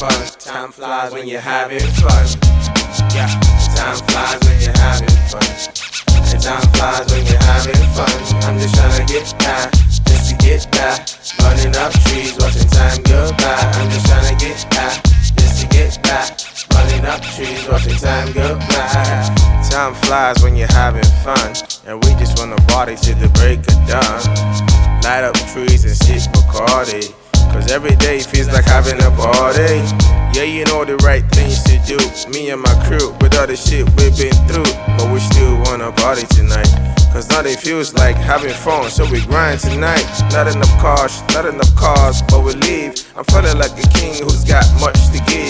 fun. Time flies when you're having fun. Yeah, time flies when you're having fun. And time flies when you're having fun. I'm just trying to get high, just to get by. Burning up trees, watching time go by. I'm just trying to get high, just to get by. Burning up trees, watching time go by. Time flies when you're having fun. And we just wanna party till the break of dawn. Light up trees and sip Bacardi. Cause every day feels like having a party. Yeah, you know the right things to do. Me and my crew, with all the shit we've been through. But we still wanna party tonight. Cause now nothing feels like having fun, so we grind tonight. Not enough cars, not enough cars, but we leave. I'm feeling like a king who's got much to give,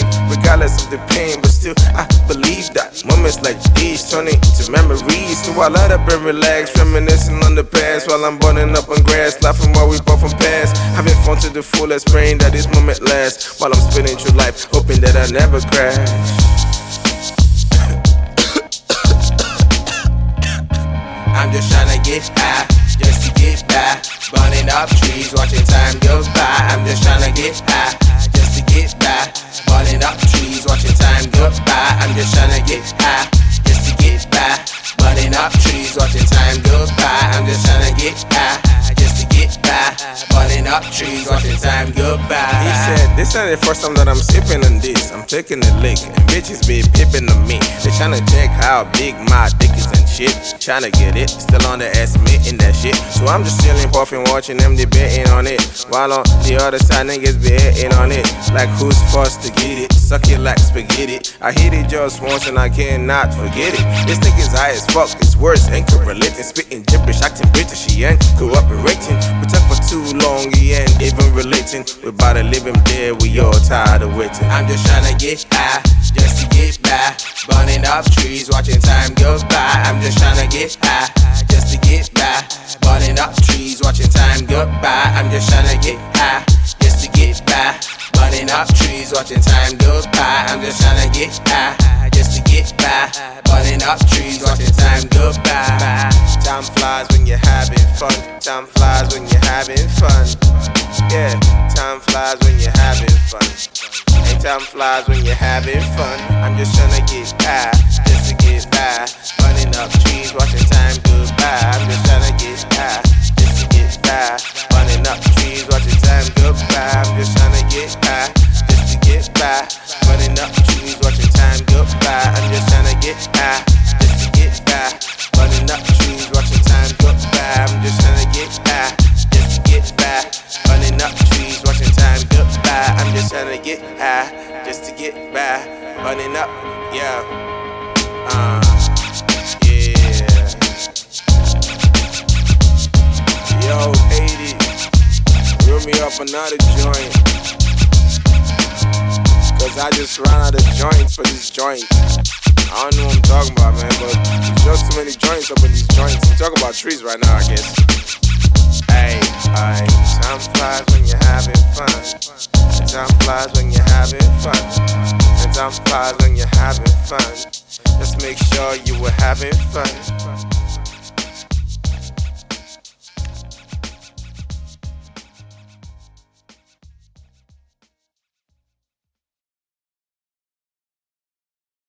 regardless of the pain. But still, I believe that moments like these turn into memories. So I light up and relax, reminiscing on the past while I'm burning up on grass, laughing while we both on pass. Having fun to the fullest, praying that this moment lasts while I'm spinning through life, hoping that I never crash. I'm just tryna get high, just to get by. Burning up trees, watching time go by. I'm just tryna get high, get high, just to get by. Burning up trees, watching time go by. I'm just tryna get high, just to get by. Burning up trees, watching time go by. He said, This ain't the first time that I'm sipping on this. I'm taking a lick, and bitches be pipping on me. They tryna check how big my dick is shit. Tryna get it, still on the ass in that shit. So I'm just chilling, puffing, watching them debating on it. While on the other side, niggas be hitting on it. Like who's first to get it? Suck it like spaghetti. I hit it just once and I cannot forget it. This nigga's high as fuck, it's worse, ain't correlating. Spitting gibberish, acting British, he ain't cooperating. We talk for too long, he ain't even relating. We about to leave him there, we all tired of waiting. I'm just tryna get high, just to get by. Burning up trees, watching time go by. I'm just tryna get high, just to get by. Burning up trees, watching time go by. I'm just tryna get high, just to get by. Burning up trees, watching time go by. I'm just tryna get high, just to get by. Burning up trees, watching time go by. Time flies when you're having fun. Time flies when you're having fun. Yeah, time flies when you're having fun. Time flies when you're having fun. I'm just trying to get high, just to get get high, just to get by. Burning up, yeah. Uh, yeah. Yo, 80. Roll me up another joint. Cause I just ran out of joints for this joint. I don't know what I'm talking about, man, but there's just too many joints up in these joints. We talk about trees right now, I guess. Hey, hey, time flies when you're having fun. Time flies when you're having fun. And time flies when you're having fun. Just make sure you were having fun.